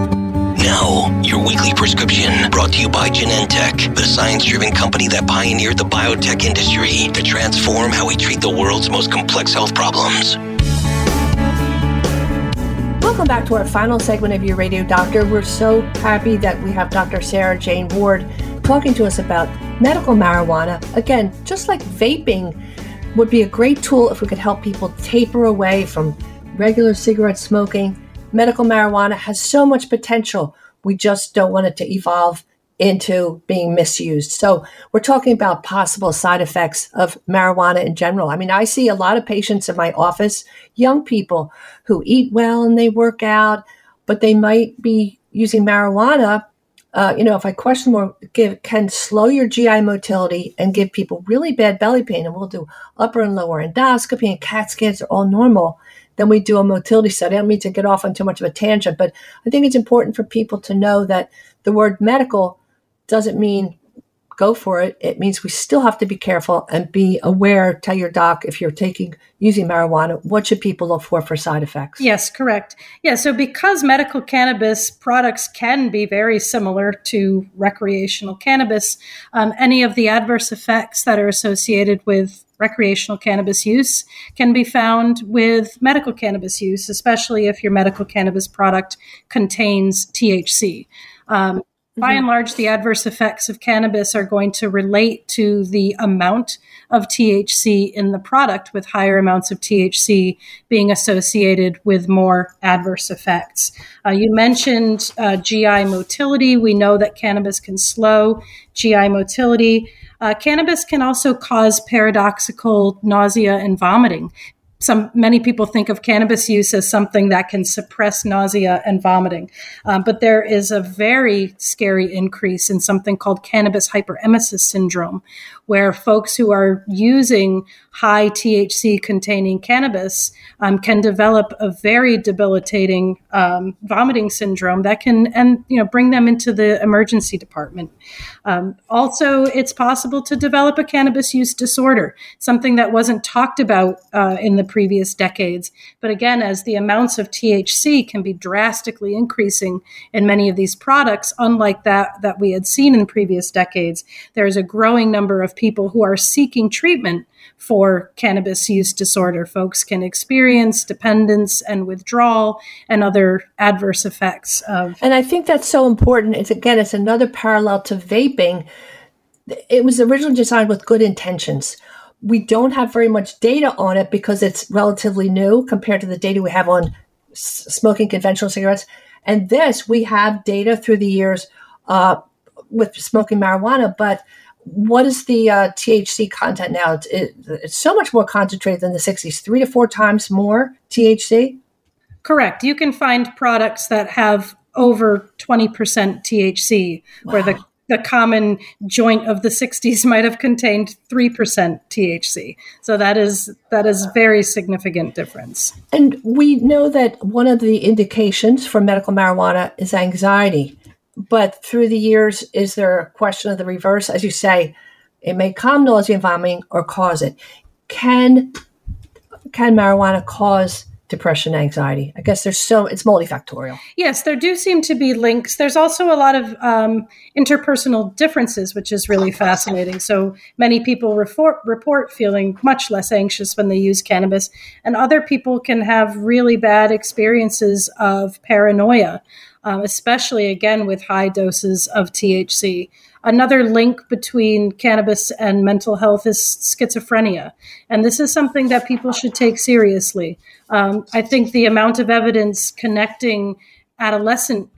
Now, your weekly prescription brought to you by Genentech, the science driven company that pioneered the biotech industry to transform how we treat the world's most complex health problems. Welcome back to our final segment of Your Radio Doctor. We're so happy that we have Dr. Sarah Jane Ward talking to us about medical marijuana. Again, just like vaping would be a great tool if we could help people taper away from regular cigarette smoking. Medical marijuana has so much potential. We just don't want it to evolve into being misused. So, we're talking about possible side effects of marijuana in general. I mean, I see a lot of patients in my office, young people who eat well and they work out, but they might be using marijuana. Uh, you know, if I question more, give can slow your GI motility and give people really bad belly pain, and we'll do upper and lower endoscopy and CAT scans are all normal. Then we do a motility study. I don't mean to get off on too much of a tangent, but I think it's important for people to know that the word medical doesn't mean go for it. It means we still have to be careful and be aware. Tell your doc if you're taking using marijuana, what should people look for for side effects? Yes, correct. Yeah, so because medical cannabis products can be very similar to recreational cannabis, um, any of the adverse effects that are associated with recreational cannabis use can be found with medical cannabis use, especially if your medical cannabis product contains THC. Um, by and large, the adverse effects of cannabis are going to relate to the amount of THC in the product, with higher amounts of THC being associated with more adverse effects. Uh, you mentioned uh, GI motility. We know that cannabis can slow GI motility. Uh, cannabis can also cause paradoxical nausea and vomiting. Some many people think of cannabis use as something that can suppress nausea and vomiting, um, but there is a very scary increase in something called cannabis hyperemesis syndrome, where folks who are using high THC containing cannabis um, can develop a very debilitating um, vomiting syndrome that can and you know bring them into the emergency department. Um, also, it's possible to develop a cannabis use disorder, something that wasn't talked about uh, in the previous decades. But again, as the amounts of THC can be drastically increasing in many of these products, unlike that that we had seen in previous decades, there is a growing number of people who are seeking treatment for cannabis use disorder. Folks can experience dependence and withdrawal and other adverse effects of. And I think that's so important. It's again, it's another parallel to vaping. It was originally designed with good intentions. We don't have very much data on it because it's relatively new compared to the data we have on smoking conventional cigarettes. And this, we have data through the years uh, with smoking marijuana, but what is the uh, THC content now? It's, it, it's so much more concentrated than the 60s, three to four times more THC. Correct. You can find products that have over 20% THC, wow. where the the common joint of the 60s might have contained 3% THC. So that is that is very significant difference. And we know that one of the indications for medical marijuana is anxiety. But through the years, is there a question of the reverse? As you say, it may calm nausea and vomiting or cause it. Can can marijuana cause depression, anxiety? I guess there's so it's multifactorial. Yes, there do seem to be links. There's also a lot of um, interpersonal differences, which is really fascinating. So many people report, report feeling much less anxious when they use cannabis, and other people can have really bad experiences of paranoia, um, especially again with high doses of THC. Another link between cannabis and mental health is schizophrenia. And this is something that people should take seriously. Um, I think the amount of evidence connecting adolescent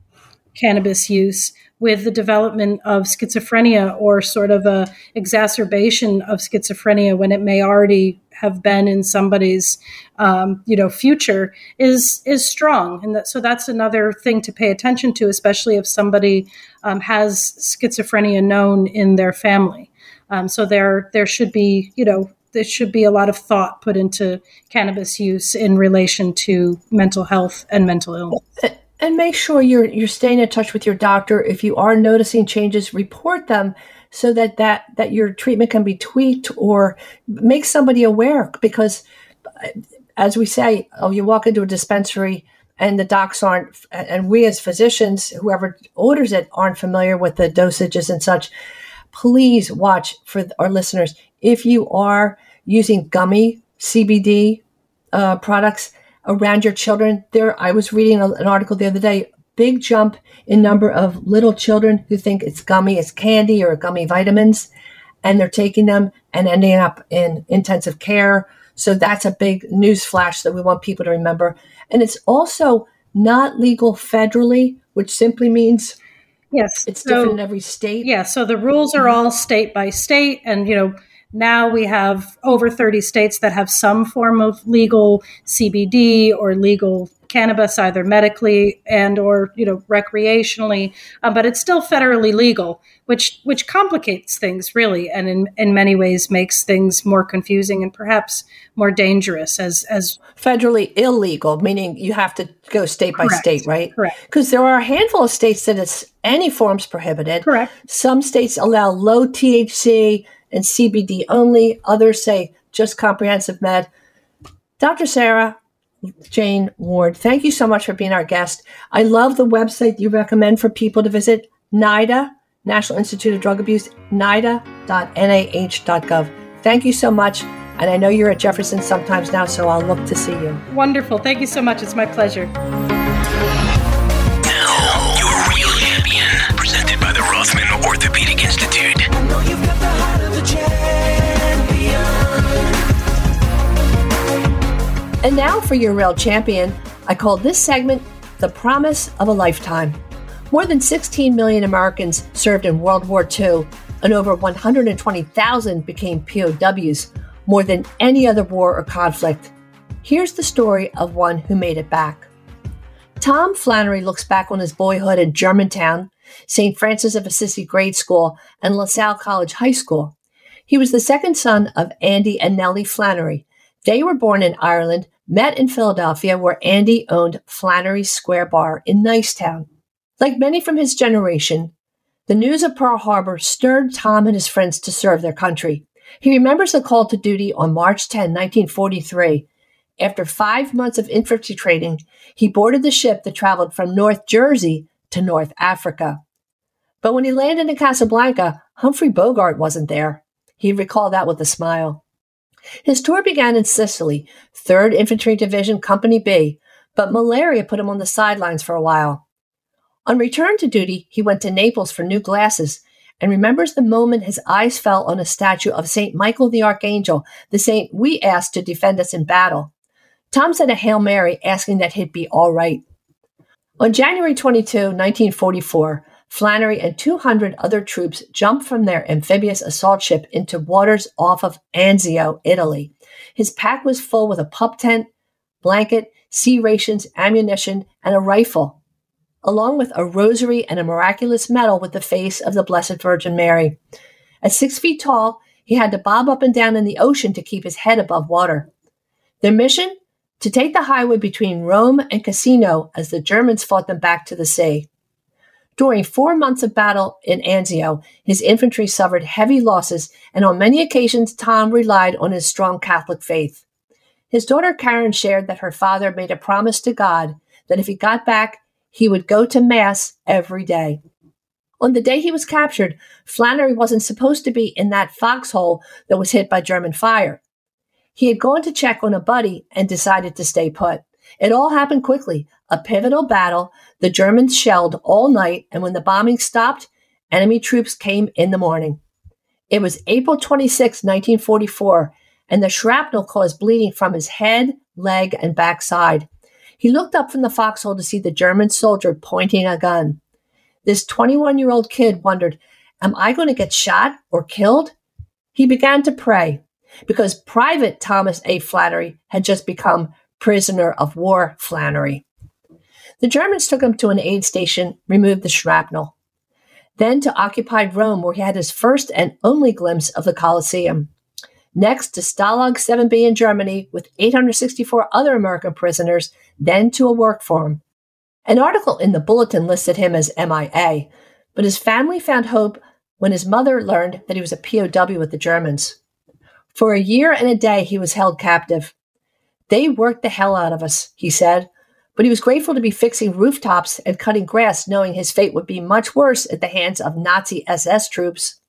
cannabis use with the development of schizophrenia or sort of a exacerbation of schizophrenia when it may already have been in somebody's um, you know future is is strong. And that, so that's another thing to pay attention to especially if somebody um, has schizophrenia known in their family. Um, so there there should be you know there should be a lot of thought put into cannabis use in relation to mental health and mental illness and make sure you're you're staying in touch with your doctor. If you are noticing changes, report them so that that that your treatment can be tweaked or make somebody aware. Because, as we say, oh, you walk into a dispensary and the docs aren't, and we as physicians, whoever orders it, aren't familiar with the dosages and such. Please watch for our listeners if you are using gummy CBD uh, products around your children. There, I was reading a, an article the other day. Big jump in number of little children who think it's gummy, it's candy or gummy vitamins, and they're taking them and ending up in intensive care. So that's a big news flash that we want people to remember. And it's also not legal federally, which simply means yes, it's so, different in every state. Yeah, so the rules are all state by state, and you know now we have over 30 states that have some form of legal CBD or legal cannabis either medically and or you know recreationally uh, but it's still federally legal which which complicates things really and in, in many ways makes things more confusing and perhaps more dangerous as as federally illegal meaning you have to go state by state right? Correct. Because there are a handful of states that it's any forms prohibited. Correct. Some states allow low thc and CBD only. Others say just comprehensive med. Dr. Sarah Jane Ward, thank you so much for being our guest. I love the website you recommend for people to visit NIDA, National Institute of Drug Abuse, nida.nih.gov. Thank you so much. And I know you're at Jefferson sometimes now, so I'll look to see you. Wonderful. Thank you so much. It's my pleasure. And now for your real champion, I call this segment The Promise of a Lifetime. More than 16 million Americans served in World War II, and over 120,000 became POWs, more than any other war or conflict. Here's the story of one who made it back. Tom Flannery looks back on his boyhood in Germantown, St. Francis of Assisi Grade School, and LaSalle College High School. He was the second son of Andy and Nellie Flannery. They were born in Ireland met in Philadelphia, where Andy owned Flannery Square Bar in Nicetown. Like many from his generation, the news of Pearl Harbor stirred Tom and his friends to serve their country. He remembers the call to duty on March 10, 1943. After five months of infantry training, he boarded the ship that traveled from North Jersey to North Africa. But when he landed in Casablanca, Humphrey Bogart wasn't there. He recalled that with a smile. His tour began in Sicily, 3rd Infantry Division, Company B, but malaria put him on the sidelines for a while. On return to duty, he went to Naples for new glasses and remembers the moment his eyes fell on a statue of St. Michael the Archangel, the saint we asked to defend us in battle. Tom said a Hail Mary, asking that he'd be all right. On January 22, 1944, Flannery and 200 other troops jumped from their amphibious assault ship into waters off of Anzio, Italy. His pack was full with a pup tent, blanket, C rations, ammunition, and a rifle. along with a rosary and a miraculous medal with the face of the Blessed Virgin Mary. At six feet tall, he had to bob up and down in the ocean to keep his head above water. Their mission? To take the highway between Rome and Cassino as the Germans fought them back to the sea. During four months of battle in Anzio, his infantry suffered heavy losses, and on many occasions Tom relied on his strong Catholic faith. His daughter Karen shared that her father made a promise to God that if he got back, he would go to Mass every day. On the day he was captured, Flannery wasn't supposed to be in that foxhole that was hit by German fire. He had gone to check on a buddy and decided to stay put. It all happened quickly. A pivotal battle. The Germans shelled all night, and when the bombing stopped, enemy troops came in the morning. It was April 26, 1944, and the shrapnel caused bleeding from his head, leg, and backside. He looked up from the foxhole to see the German soldier pointing a gun. This 21 year old kid wondered, Am I going to get shot or killed? He began to pray because Private Thomas A. Flannery had just become prisoner of war Flannery. The Germans took him to an aid station, removed the shrapnel. Then to occupied Rome, where he had his first and only glimpse of the Colosseum. Next to Stalag 7B in Germany with 864 other American prisoners, then to a work farm. An article in the bulletin listed him as MIA, but his family found hope when his mother learned that he was a POW with the Germans. For a year and a day, he was held captive. They worked the hell out of us, he said, but he was grateful to be fixing rooftops and cutting grass, knowing his fate would be much worse at the hands of Nazi SS troops.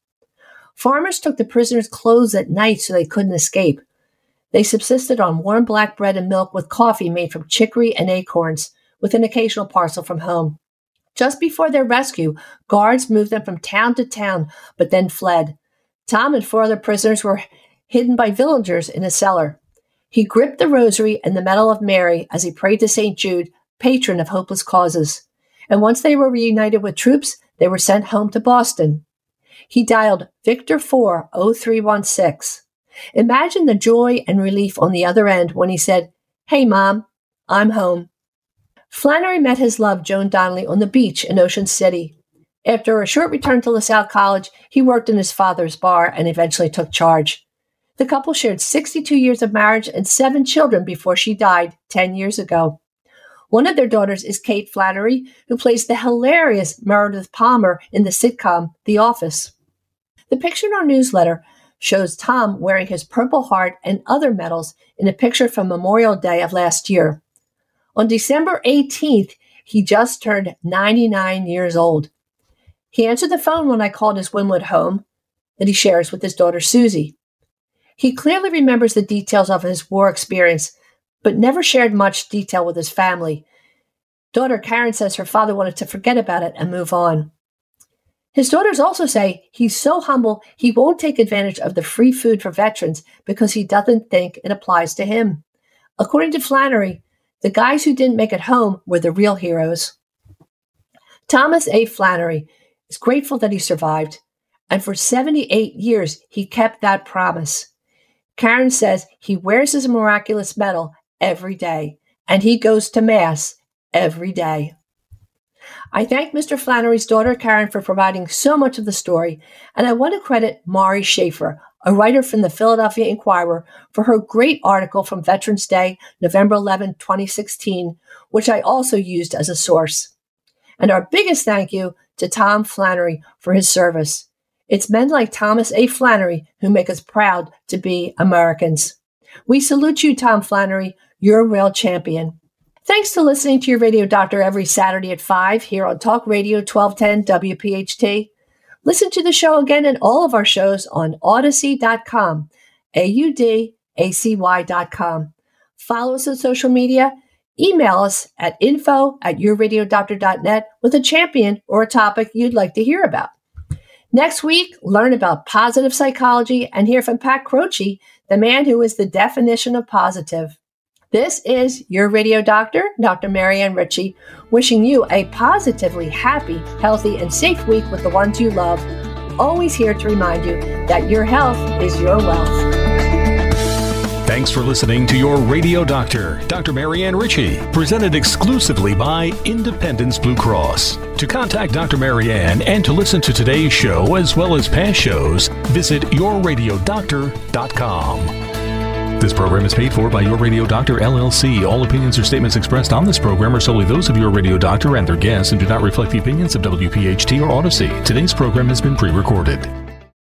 Farmers took the prisoners' clothes at night so they couldn't escape. They subsisted on warm black bread and milk with coffee made from chicory and acorns, with an occasional parcel from home. Just before their rescue, guards moved them from town to town, but then fled. Tom and four other prisoners were hidden by villagers in a cellar. He gripped the rosary and the medal of Mary as he prayed to St. Jude, patron of hopeless causes. And once they were reunited with troops, they were sent home to Boston. He dialed Victor 40316. Imagine the joy and relief on the other end when he said, Hey, Mom, I'm home. Flannery met his love, Joan Donnelly, on the beach in Ocean City. After a short return to LaSalle College, he worked in his father's bar and eventually took charge. The couple shared 62 years of marriage and seven children before she died 10 years ago. One of their daughters is Kate Flannery, who plays the hilarious Meredith Palmer in the sitcom The Office. The picture in our newsletter shows Tom wearing his Purple Heart and other medals in a picture from Memorial Day of last year. On December 18th, he just turned 99 years old. He answered the phone when I called his Wynnewood home that he shares with his daughter Susie. He clearly remembers the details of his war experience, but never shared much detail with his family. Daughter Karen says her father wanted to forget about it and move on. His daughters also say he's so humble he won't take advantage of the free food for veterans because he doesn't think it applies to him. According to Flannery, the guys who didn't make it home were the real heroes. Thomas A. Flannery is grateful that he survived, and for 78 years he kept that promise. Karen says he wears his miraculous medal every day and he goes to Mass every day. I thank Mr. Flannery's daughter Karen for providing so much of the story, and I want to credit Mari Schaefer, a writer from the Philadelphia Inquirer, for her great article from Veterans Day, November 11, 2016, which I also used as a source. And our biggest thank you to Tom Flannery for his service. It's men like Thomas A. Flannery who make us proud to be Americans. We salute you, Tom Flannery. You're a real champion. Thanks to listening to your radio doctor every Saturday at 5 here on Talk Radio 1210 WPHT. Listen to the show again and all of our shows on audacy.com, A-U-D-A-C-Y.com. Follow us on social media. Email us at info at yourradiodoctor.net with a champion or a topic you'd like to hear about. Next week, learn about positive psychology and hear from Pat Croce, the man who is the definition of positive. This is your radio doctor, Dr. Marianne Ritchie, wishing you a positively happy, healthy, and safe week with the ones you love. Always here to remind you that your health is your wealth. Thanks for listening to your radio doctor, Dr. Marianne Ritchie, presented exclusively by Independence Blue Cross. To contact Dr. Marianne and to listen to today's show as well as past shows, visit yourradiodoctor.com. This program is paid for by Your Radio Doctor LLC. All opinions or statements expressed on this program are solely those of Your Radio Doctor and their guests and do not reflect the opinions of WPHT or Audacy. Today's program has been pre recorded.